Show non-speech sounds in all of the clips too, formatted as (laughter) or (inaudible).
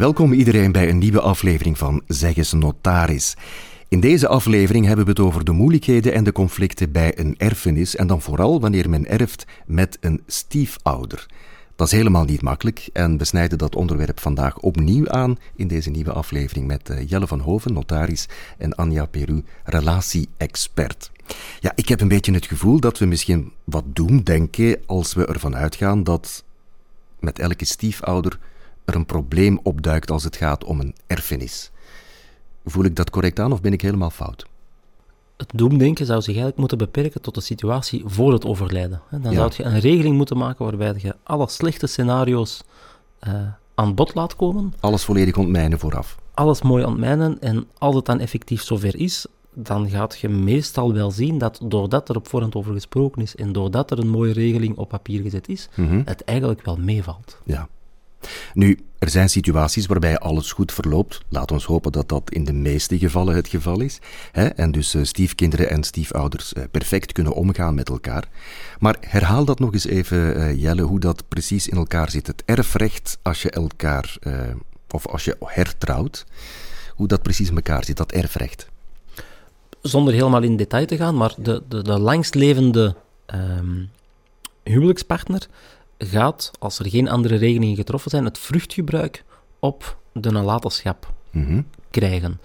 Welkom iedereen bij een nieuwe aflevering van Zeg eens Notaris. In deze aflevering hebben we het over de moeilijkheden en de conflicten bij een erfenis en dan vooral wanneer men erft met een stiefouder. Dat is helemaal niet makkelijk en we snijden dat onderwerp vandaag opnieuw aan in deze nieuwe aflevering met eh, Jelle van Hoven, notaris, en Anja Peru, relatie-expert. Ja, ik heb een beetje het gevoel dat we misschien wat doen denken als we ervan uitgaan dat met elke stiefouder er een probleem opduikt als het gaat om een erfenis. Voel ik dat correct aan of ben ik helemaal fout? Het doemdenken zou zich eigenlijk moeten beperken tot de situatie voor het overlijden. Dan zou je een regeling moeten maken waarbij je alle slechte scenario's uh, aan bod laat komen. Alles volledig ontmijnen vooraf. Alles mooi ontmijnen en als het dan effectief zover is, dan gaat je meestal wel zien dat doordat er op voorhand over gesproken is en doordat er een mooie regeling op papier gezet is, mhm. het eigenlijk wel meevalt. Ja. Nu, er zijn situaties waarbij alles goed verloopt. Laat ons hopen dat dat in de meeste gevallen het geval is. Hè? En dus uh, stiefkinderen en stiefouders uh, perfect kunnen omgaan met elkaar. Maar herhaal dat nog eens even, uh, Jelle, hoe dat precies in elkaar zit. Het erfrecht als je elkaar, of als je hertrouwt, hoe dat precies in elkaar zit, dat erfrecht. Zonder helemaal in detail te gaan, maar de, de, de langstlevende um, huwelijkspartner gaat, als er geen andere regelingen getroffen zijn, het vruchtgebruik op de nalatenschap mm krijgen.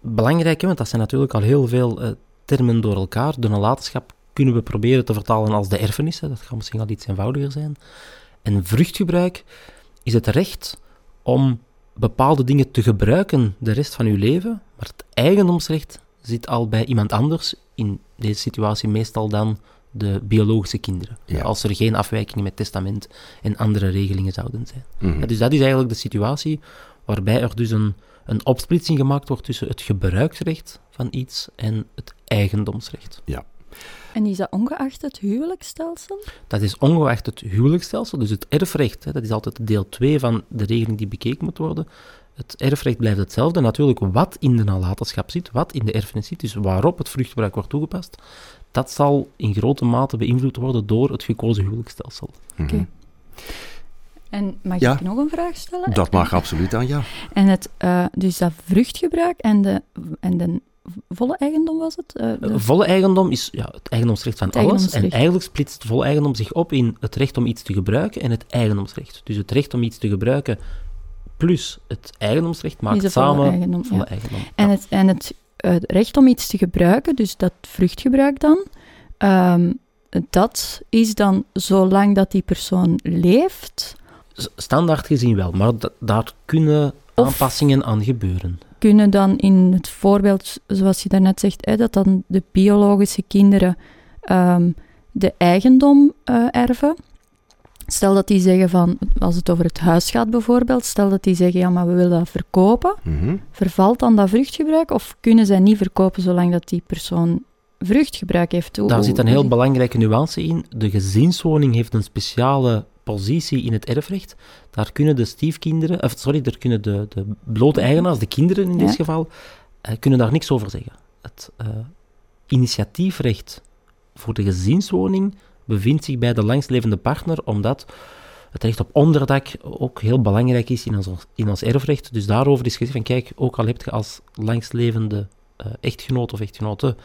Belangrijk, want dat zijn natuurlijk al heel veel uh, termen door elkaar. De nalatenschap kunnen we proberen te vertalen als de erfenis. Dat gaat misschien al iets eenvoudiger zijn. En vruchtgebruik is het recht om bepaalde dingen te gebruiken de rest van uw leven, maar het eigendomsrecht zit al bij iemand anders, in deze situatie meestal dan de biologische kinderen. Als er geen afwijkingen met testament en andere regelingen zouden zijn. Mhm. dus dat is eigenlijk de situatie waarbij er dus een, een opsplitsing gemaakt wordt tussen het gebruiksrecht van iets en het eigendomsrecht. Ja. En is dat ongeacht het huwelijksstelsel? Dat is ongeacht het huwelijksstelsel, dus het erfrecht. Hè, dat is altijd deel 2 van de regeling die bekeken moet worden. Het erfrecht blijft hetzelfde. Natuurlijk, wat in de nalatenschap zit, wat in de erfenis zit, dus waarop het vruchtgebruik wordt toegepast, dat zal in grote mate beïnvloed worden door het gekozen huwelijksstelsel. Oké. Mhm. En mag ik nog een vraag stellen? Dat mag absoluut aan, ja. En het, uh, dus dat vruchtgebruik en de, en de volle eigendom was het? Uh, de... Volle eigendom is ja, het eigendomsrecht van alles. En eigenlijk splitst volle eigendom zich op in het recht om iets te gebruiken en het eigendomsrecht. Dus het recht om iets te gebruiken plus het eigendomsrecht maakt samen eigendom, volle eigendom. En, het, en het het recht om iets te gebruiken, dus dat vruchtgebruik dan, ehm, dat is dan zolang dat die persoon leeft. Standaard gezien wel, maar daar kunnen aanpassingen aan gebeuren. Kunnen dan in het voorbeeld, zoals je daarnet zegt, hè, dat dan de biologische kinderen ehm, de eigendom uh, erven. Stel dat die zeggen van, als het over het huis gaat bijvoorbeeld, stel dat die zeggen, ja, maar we willen dat verkopen. Mhm. Vervalt dan dat vruchtgebruik of kunnen zij niet verkopen zolang dat die persoon vruchtgebruik heeft? Daar zit een heel belangrijke nuance in. De gezinswoning heeft een speciale positie in het erfrecht. Daar kunnen de stiefkinderen, of sorry, daar kunnen de, de blote eigenaars, de kinderen in dit geval, uh, kunnen daar niks over zeggen. Het uh, initiatiefrecht voor de gezinswoning bevindt zich bij de langstlevende partner, omdat het recht op onderdak ook heel belangrijk is in ons, in ons erfrecht. Dus daarover is gezegd van, kijk, ook al heb je als langstlevende uh, echtgenoot of echtgenote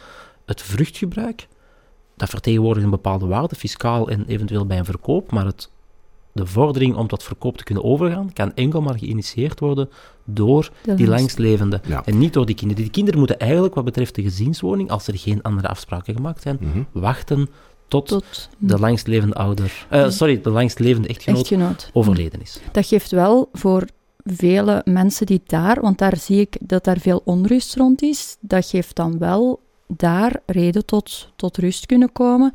het vruchtgebruik, dat vertegenwoordigt een bepaalde waarde, fiscaal en eventueel bij een verkoop, maar het, de vordering om tot verkoop te kunnen overgaan, kan enkel maar geïnitieerd worden door die langstlevende en niet door die kinderen. Die kinderen moeten eigenlijk, wat betreft de gezinswoning, als er geen andere afspraken gemaakt zijn, mhm. wachten tot, de langstlevende ouder, uh, sorry, de langstlevende echtgenoot, echtgenoot, overleden is. Dat geeft wel voor vele mensen die daar, want daar zie ik dat daar veel onrust rond is, dat geeft dan wel daar reden tot, tot rust kunnen komen.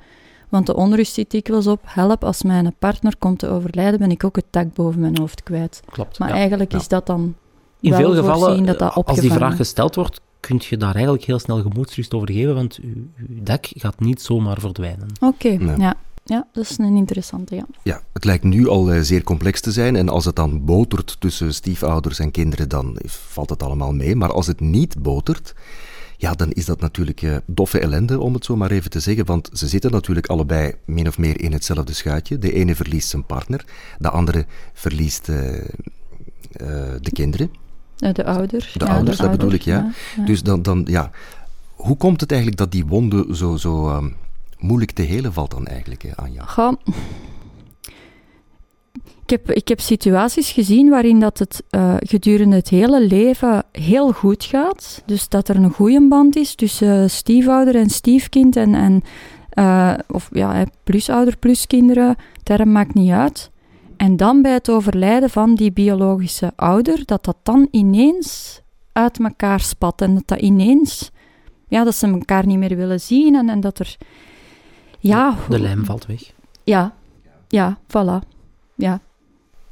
Want de onrust zit dikwijls op, help, als mijn partner komt te overlijden, ben ik ook het tak boven mijn hoofd kwijt. Klopt. Maar eigenlijk is dat dan in veel gevallen, dat dat als die vraag gesteld wordt, kun je daar eigenlijk heel snel gemoedsrust over geven, want je, dak gaat niet zomaar verdwijnen. Oké, ja. Ja, dat is een interessante, ja. Ja, het lijkt nu al uh, zeer complex te zijn en als het dan botert tussen stiefouders en kinderen, dan valt het allemaal mee. Maar als het niet botert, ja, dan is dat natuurlijk uh, doffe ellende, om het zo maar even te zeggen. Want ze zitten natuurlijk allebei min of meer in hetzelfde schuitje. De ene verliest zijn partner, de andere verliest uh, de kinderen. de ouders. De ouders, dat bedoel ik, ja. Dus dan, dan, ja. Hoe komt het eigenlijk dat die wonde zo, zo ehm, moeilijk te helen valt dan eigenlijk, Anja? Goh. Ik heb, ik heb situaties gezien waarin dat het uh, gedurende het hele leven heel goed gaat. Dus dat er een goede band is tussen stiefouder en stiefkind en, en uh, of ja, plusouder plus kinderen, term maakt niet uit. En dan bij het overlijden van die biologische ouder, dat dat dan ineens uit elkaar spat en dat dat ineens, ja, dat ze elkaar niet meer willen zien en, en dat er, ja... De lijm valt weg. Ja, ja, voilà. Ja,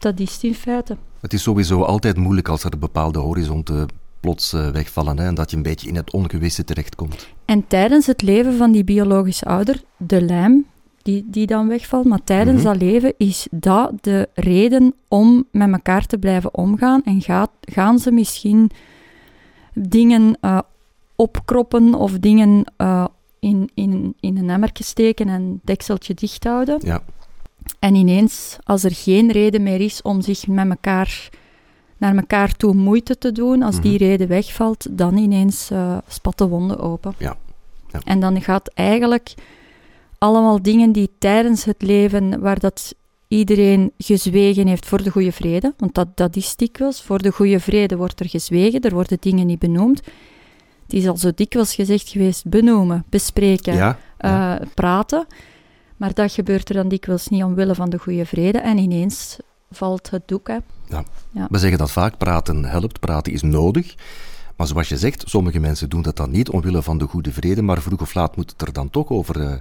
dat is het in feite. Het is sowieso altijd moeilijk als er bepaalde horizonten plots uh, wegvallen hè, en dat je een beetje in het ongewisse terechtkomt. En tijdens het leven van die biologische ouder, de lijm die, die dan wegvalt, maar tijdens mhm. dat leven is dat de reden om met elkaar te blijven omgaan en gaat, gaan ze misschien dingen uh, opkroppen of dingen uh, in, in, in een emmertje steken en dekseltje dicht houden. Ja. En ineens, als er geen reden meer is om zich met elkaar naar elkaar toe moeite te doen, als die mhm. reden wegvalt, dan ineens uh, spat de wonden open. Ja. ja. En dan gaat eigenlijk allemaal dingen die tijdens het leven, waar dat iedereen gezwegen heeft voor de goede vrede, want dat, dat is dikwijls, voor de goede vrede wordt er gezwegen, er worden dingen niet benoemd. Het is al zo dikwijls gezegd geweest, benoemen, bespreken, uh, praten. Maar dat gebeurt er dan dikwijls niet omwille van de goede vrede en ineens valt het doek. Hè. Ja. ja. We zeggen dat vaak, praten helpt, praten is nodig. Maar zoals je zegt, sommige mensen doen dat dan niet omwille van de goede vrede, maar vroeg of laat moet het er dan toch over uh,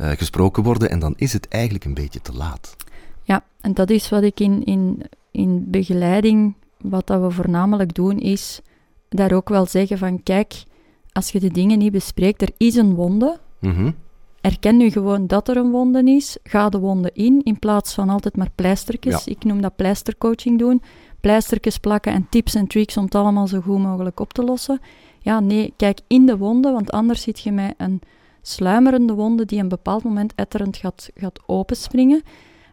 uh, gesproken worden en dan is het eigenlijk een beetje te laat. Ja, en dat is wat ik in, in, in begeleiding, wat dat we voornamelijk doen, is daar ook wel zeggen van, kijk, als je de dingen niet bespreekt, er is een wonde, mm Erken nu gewoon dat er een wonde is. Ga de wonde in, in plaats van altijd maar pleistertjes. Ik noem dat pleistercoaching doen. Pleistertjes plakken en tips en tricks om het allemaal zo goed mogelijk op te lossen. Ja, nee, kijk in de wonde, want anders zit je met een sluimerende wonde die een bepaald moment etterend gaat, gaat openspringen.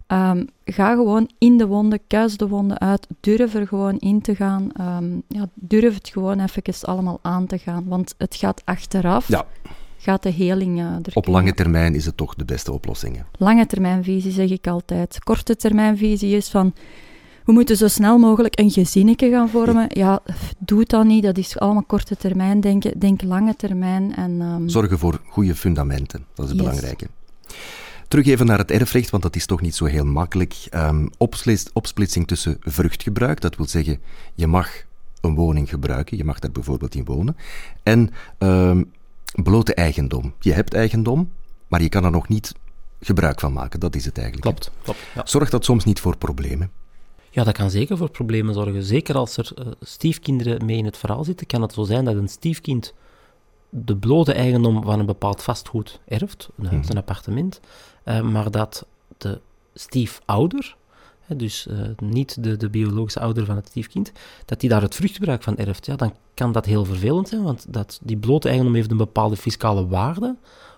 Um, ga gewoon in de wonde, kuis de wonde uit, durf er gewoon in te gaan. Um, ja, durf het gewoon even allemaal aan te gaan, want het gaat achteraf. Ja gaat de heling uh, Op lange termijn is het toch de beste oplossing? Lange termijnvisie zeg ik altijd. Korte termijnvisie is van we moeten zo snel mogelijk een gezinnetje gaan vormen. Ja, doe dat niet. Dat is allemaal korte termijn denken. Denk lange termijn. En, um... Zorgen voor goede fundamenten. Dat is het belangrijke. Terug even naar het erfrecht, want dat is toch niet zo heel makkelijk. Um, opsplitsing tussen vruchtgebruik, dat wil zeggen, je mag een woning gebruiken, je mag daar bijvoorbeeld in wonen. En um, blote eigendom. Je hebt eigendom, maar je kan er nog niet gebruik van maken. Dat is het eigenlijk. Klopt. klopt ja. Zorgt dat soms niet voor problemen? Ja, dat kan zeker voor problemen zorgen. Zeker als er uh, stiefkinderen mee in het verhaal zitten, kan het zo zijn dat een stiefkind de blote eigendom van een bepaald vastgoed erft, een huis, mhm. een appartement, uh, maar dat de stiefouder dus uh, niet de, de biologische ouder van het stiefkind, dat die daar het vruchtgebruik van erft, ja, dan kan dat heel vervelend zijn, want dat, die blote eigendom heeft een bepaalde fiscale waarde,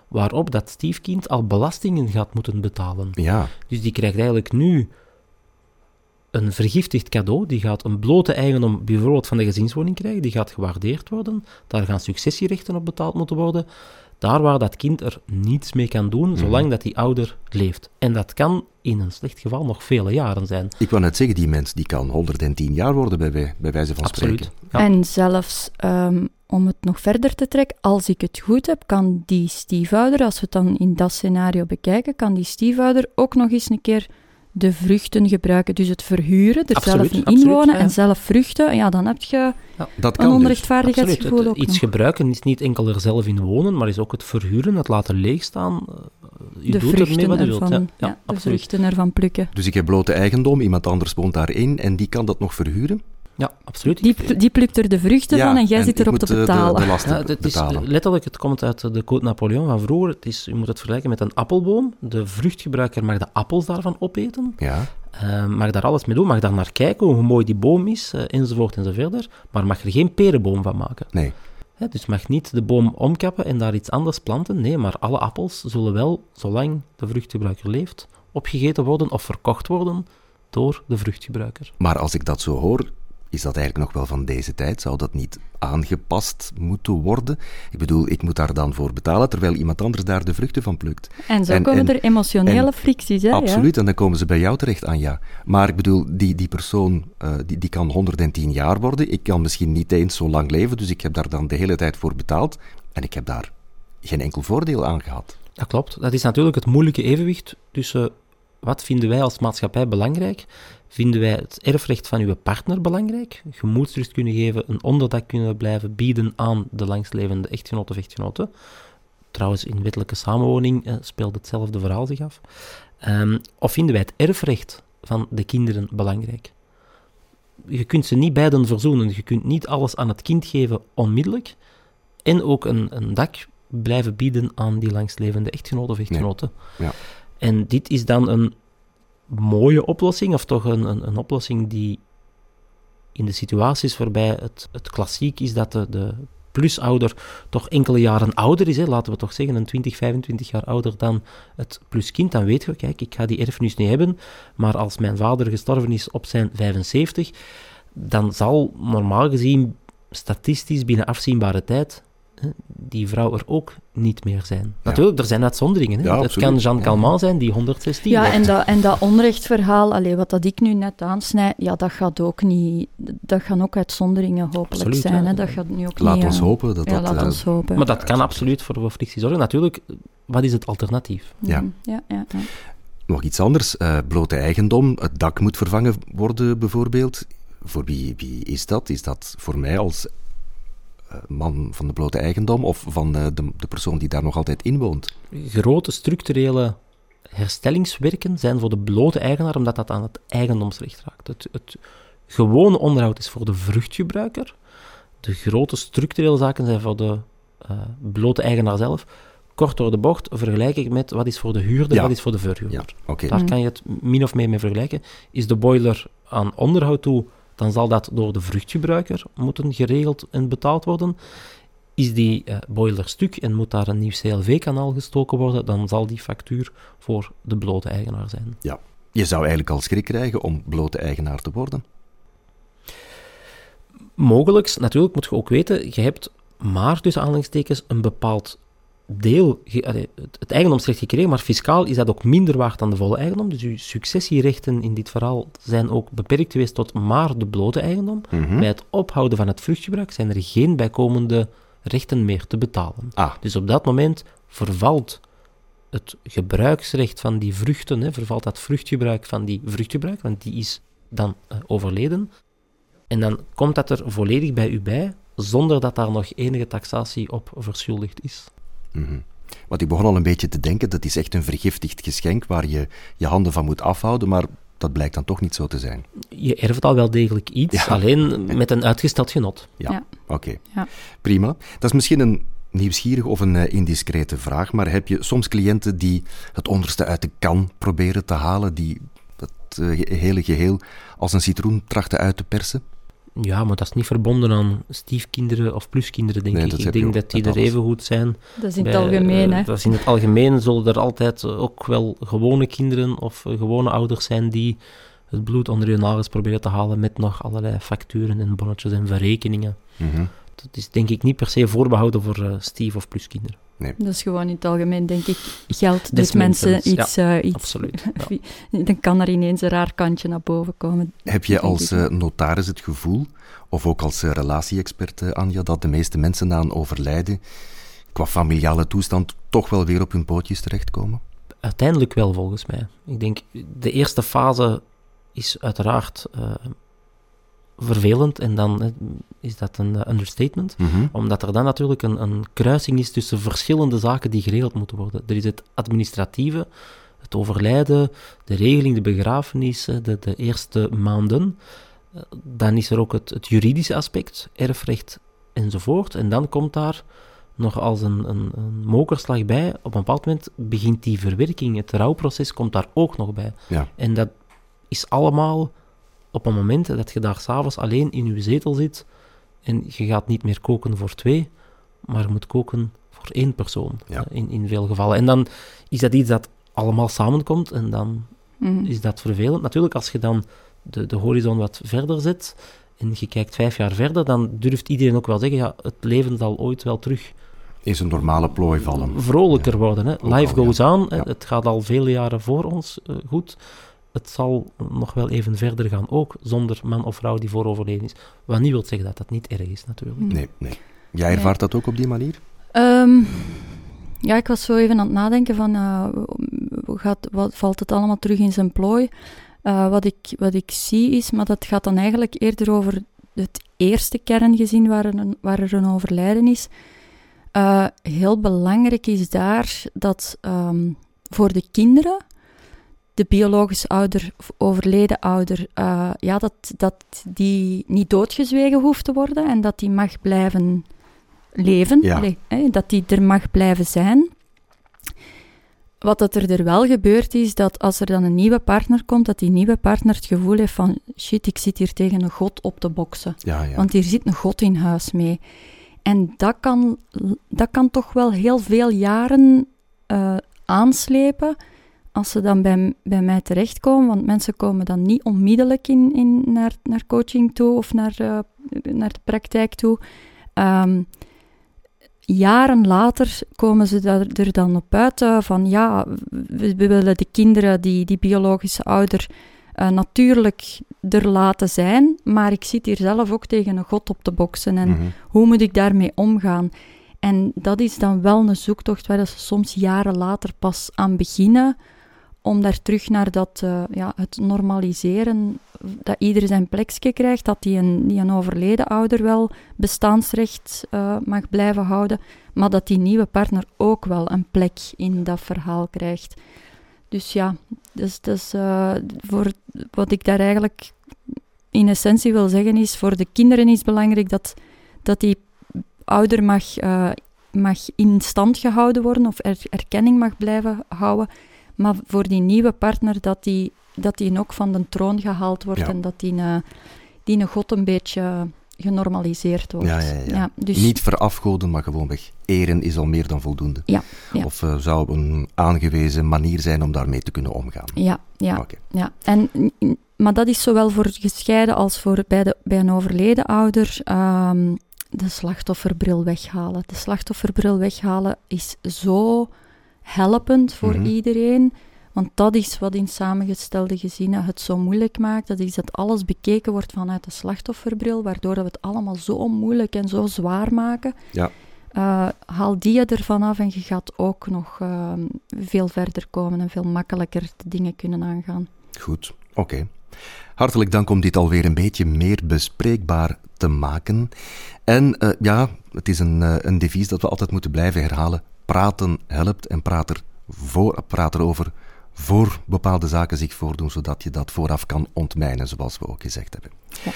waarop dat stiefkind al belastingen gaat moeten betalen. Ja. Dus die krijgt eigenlijk nu een vergiftigd cadeau, die gaat een blote eigendom bijvoorbeeld van de gezinswoning krijgen, die gaat gewaardeerd worden, daar gaan successierechten op betaald moeten worden, daar waar dat kind er niets mee kan doen, mhm. zolang dat die ouder leeft. En dat kan in een slecht geval nog vele jaren zijn. Ik wou net zeggen, die mens die kan 110 jaar worden, bij, bij wijze van Absoluut. spreken. Ja. En zelfs, um, om het nog verder te trekken, als ik het goed heb, kan die stiefouder, als we het dan in dat scenario bekijken, kan die stiefouder ook nog eens een keer de vruchten gebruiken. Dus het verhuren, er zelf niet inwonen en zelf vruchten. Ja, dan heb je ja, dat een dus. onrechtvaardigheidsgevoel dus. Iets gebruiken is niet enkel er zelf in wonen, maar is ook het verhuren, het laten leegstaan. Eh, je de doet ermee wat je wilt. Ja, ja, de vruchten ervan plukken. Dus ik heb blote eigendom, iemand anders woont daarin en die kan dat nog verhuren? Ja, absoluut. Die, die plukt er de vruchten van en jij zit erop te betalen. De, de ja, het is letterlijk, het komt uit de Code Napoleon van vroeger. Het is, je moet het vergelijken met een appelboom. De vruchtgebruiker mag de appels daarvan opeten. Ja. Uh, mag daar alles mee doen, mag daar naar kijken hoe mooi die boom is, uh, enzovoort enzovoort. Maar mag er geen perenboom van maken. Nee. Hè, dus mag niet de boom omkappen en daar iets anders planten. Nee, maar alle appels zullen wel, zolang de vruchtgebruiker leeft, opgegeten worden of verkocht worden door de vruchtgebruiker. Maar als ik dat zo hoor, is dat eigenlijk nog wel van deze tijd? Zou dat niet aangepast moeten worden? Ik bedoel, ik moet daar dan voor betalen, terwijl iemand anders daar de vruchten van plukt. En zo komen er emotionele fricties, hè? Absoluut, en dan komen ze bij jou terecht, Anja. Maar ik bedoel, die, die persoon uh, die, die kan 110 jaar worden. Ik kan misschien niet eens zo lang leven, dus ik heb daar dan de hele tijd voor betaald. En ik heb daar geen enkel voordeel aan gehad. Dat klopt. Dat is natuurlijk het moeilijke evenwicht tussen wat vinden wij als maatschappij belangrijk? Vinden wij het erfrecht van uw partner belangrijk? Gemoedsrust kunnen geven, een onderdak kunnen blijven bieden aan de langstlevende echtgenoot of echtgenote. Trouwens, in wettelijke samenwoning eh, speelt hetzelfde verhaal zich af. Um, of vinden wij het erfrecht van de kinderen belangrijk? Je kunt ze niet beiden verzoenen. Je kunt niet alles aan het kind geven onmiddellijk. En ook een, een dak blijven bieden aan die langstlevende echtgenoot of echtgenote. Ja. En dit is dan een mooie oplossing, of toch een, een, een oplossing die in de situaties waarbij het, het klassiek is dat de, de plusouder toch enkele jaren ouder is, hè, laten we toch zeggen, een 20, 25 jaar ouder dan het pluskind, dan weet je, kijk, ik ga die erfenis niet hebben, maar als mijn vader gestorven is op zijn 75, dan zal normaal gezien statistisch binnen afzienbare tijd die vrouw er ook niet meer zijn. Natuurlijk, er zijn uitzonderingen. Hè? het kan Jean Calment zijn, die 116 Ja, en dat, en dat onrechtverhaal, allee, wat dat ik nu net aansnijd, ja, dat gaat ook niet... Dat gaan ook uitzonderingen hopelijk absoluut, zijn. Hè? Dat gaat nu ook laat niet, ons hopen dat ja, dat... laat ons hopen. Maar dat kan absoluut voor frictie zorgen. Natuurlijk, wat is het alternatief? Ja. Mhm. ja, ja, ja. Nog iets anders, uh, blote eigendom, het dak moet vervangen worden bijvoorbeeld. Voor wie, wie is dat? Is dat voor mij als eh, man van de blote eigendom of van de, de, de persoon die daar nog altijd in woont? Grote structurele herstellingswerken zijn voor de blote eigenaar, omdat dat aan het eigendomsrecht raakt. Het, het gewone onderhoud is voor de vruchtgebruiker. De grote structurele zaken zijn voor de uh, blote eigenaar zelf. Kort door de bocht vergelijk ik met wat is voor de huurder, ja. wat is voor de verhuurder. Ja, okay. Daar kan je het min of meer mee vergelijken. Is de boiler aan onderhoud toe dan zal dat door de vruchtgebruiker moeten geregeld en betaald worden. Is die uh, boiler stuk en moet daar een nieuw CLV-kanaal gestoken worden, dan zal die factuur voor de blote eigenaar zijn. Ja, je zou eigenlijk al schrik krijgen om blote eigenaar te worden. Mogelijks, natuurlijk moet je ook weten, je hebt maar tussen aanhalingstekens een bepaald deel, het eigendomsrecht gekregen, maar fiscaal is dat ook minder waard dan de volle eigendom. Dus uw successierechten in dit verhaal zijn ook beperkt geweest tot maar de blote eigendom. Mhm. Bij het ophouden van het vruchtgebruik zijn er geen bijkomende rechten meer te betalen. Ah. Dus op dat moment vervalt het gebruiksrecht van die vruchten, hè, vervalt dat vruchtgebruik van die vruchtgebruik, want die is dan uh, overleden. En dan komt dat er volledig bij u bij, zonder dat daar nog enige taxatie op verschuldigd is. Mm Want ik begon al een beetje te denken, dat is echt een vergiftigd geschenk waar je je handen van moet afhouden, maar dat blijkt dan toch niet zo te zijn. Je erft al wel degelijk iets, alleen (laughs) met een uitgesteld genot. Ja, ja. oké. Ja. Prima. Dat is misschien een nieuwsgierige of een uh, indiscrete vraag, maar heb je soms cliënten die het onderste uit de kan proberen te halen, die dat uh, hele geheel als een citroen trachten uit te persen? Ja, maar dat is niet verbonden aan stiefkinderen of pluskinderen, denk ik. Ik denk dat die er even goed zijn. Dat is in het algemeen, hè? Dat is in het algemeen. Zullen er altijd ook wel gewone kinderen of gewone ouders zijn die het bloed onder hun nagels proberen te halen met nog allerlei facturen en bonnetjes en verrekeningen. Mm Dat is denk ik niet per se voorbehouden voor uh, stief- of pluskinderen. Nee. Dat is gewoon in het algemeen, denk ik, geld dus mensen iets... Ja, uh, iets absoluut. (laughs) Ja. (laughs) Dan kan er ineens een raar kantje naar boven komen. Heb je als uh, notaris het gevoel, of ook als uh, relatie-expert, Anja, dat de meeste mensen na een overlijden qua familiale toestand toch wel weer op hun pootjes terechtkomen? Uiteindelijk wel, volgens mij. Ik denk, de eerste fase is uiteraard vervelend en dan is dat een uh, understatement. Mm -hmm. Omdat er dan natuurlijk een, een, kruising is tussen verschillende zaken die geregeld moeten worden. Er is het administratieve, het overlijden, de regeling, de begrafenis, de, de eerste maanden. Uh, dan is er ook het, het, juridische aspect, erfrecht enzovoort. En dan komt daar nog als een, een, een, mokerslag bij. Op een bepaald moment begint die verwerking, het rouwproces komt daar ook nog bij. Ja. En dat is allemaal op een moment dat je daar s'avonds alleen in je zetel zit en je gaat niet meer koken voor twee, maar je moet koken voor één persoon ja. in, in veel gevallen. En dan is dat iets dat allemaal samenkomt en dan Mhm. is dat vervelend. Natuurlijk, als je dan de, de horizon wat verder zet en je kijkt vijf jaar verder, dan durft iedereen ook wel zeggen, ja, het leven zal ooit wel terug Is een normale plooi vallen. vrolijker worden. Hè. Life al, goes on, hè. Het gaat al vele jaren voor ons eh, goed. Het zal nog wel even verder gaan, ook zonder man of vrouw die voor overleden is. Wat niet wil zeggen dat dat niet erg is, natuurlijk. Nee, nee. Jij ervaart dat ook op die manier? Ehm, ja, ik was zo even aan het nadenken van, eh, hoe gaat, wat valt het allemaal terug in zijn plooi? Eh, wat, ik, wat ik zie is, maar dat gaat dan eigenlijk eerder over het eerste kerngezin waar, er een, waar er een overlijden is. Eh, heel belangrijk is daar dat ehm, voor de kinderen, de biologische ouder of overleden ouder, eh, ja, dat, dat die niet doodgezwegen hoeft te worden en dat die mag blijven leven, Ja. Hè, dat die er mag blijven zijn. Wat dat er, er wel gebeurt is dat als er dan een nieuwe partner komt, dat die nieuwe partner het gevoel heeft van shit, ik zit hier tegen een god op te boksen. Ja, ja. Want hier zit een god in huis mee. En dat kan, dat kan toch wel heel veel jaren eh, aanslepen als ze dan bij, bij mij terechtkomen. Want mensen komen dan niet onmiddellijk in, in, naar, naar coaching toe of naar, eh, naar de praktijk toe. Ehm, jaren later komen ze daar, er dan op uit eh, van ja, we, we willen de kinderen, die, die biologische ouder, eh, natuurlijk er laten zijn, maar ik zit hier zelf ook tegen een god op te boksen en Mhm. hoe moet ik daarmee omgaan? En dat is dan wel een zoektocht waar ze soms jaren later pas aan beginnen, om daar terug naar dat, eh, ja, het normaliseren, dat ieder zijn plekje krijgt, dat die een, die een overleden ouder wel bestaansrecht eh, mag blijven houden, maar dat die nieuwe partner ook wel een plek in dat verhaal krijgt. Dus ja, dus, dus, eh, voor, wat ik daar eigenlijk in essentie wil zeggen is, voor de kinderen is het belangrijk dat, dat die ouder mag, mag in stand gehouden worden of er, erkenning mag blijven houden, maar voor die nieuwe partner dat die, dat die ook van de troon gehaald wordt Ja. en dat die, eh, die een god een beetje genormaliseerd wordt. Ja, ja, ja. dus, Niet verafgoden, maar gewoonweg eren is al meer dan voldoende. Of eh, zou een aangewezen manier zijn om daarmee te kunnen omgaan. Ja, ja. Ja, en, maar dat is zowel voor gescheiden als voor bij, de, bij een overleden ouder. ehm, de slachtofferbril weghalen. De slachtofferbril weghalen is zo helpend voor Mhm. iedereen. Want dat is wat in samengestelde gezinnen het zo moeilijk maakt. Dat is dat alles bekeken wordt vanuit de slachtofferbril, waardoor we het allemaal zo moeilijk en zo zwaar maken. Ja. Eh, haal die ervan af en je gaat ook nog ehm, veel verder komen en veel makkelijker de dingen kunnen aangaan. Goed, oké. Hartelijk dank om dit alweer een beetje meer bespreekbaar te maken. En eh, ja, het is een, eh, een devies dat we altijd moeten blijven herhalen. Praten helpt en praat, er voor, praat erover voor bepaalde zaken zich voordoen, zodat je dat vooraf kan ontmijnen, zoals we ook gezegd hebben. Ja.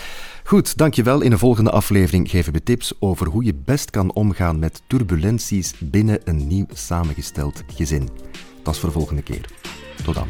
Goed, dankjewel. In de volgende aflevering geven we tips over hoe je best kan omgaan met turbulenties binnen een nieuw samengesteld gezin. Dat is voor de volgende keer. Tot dan.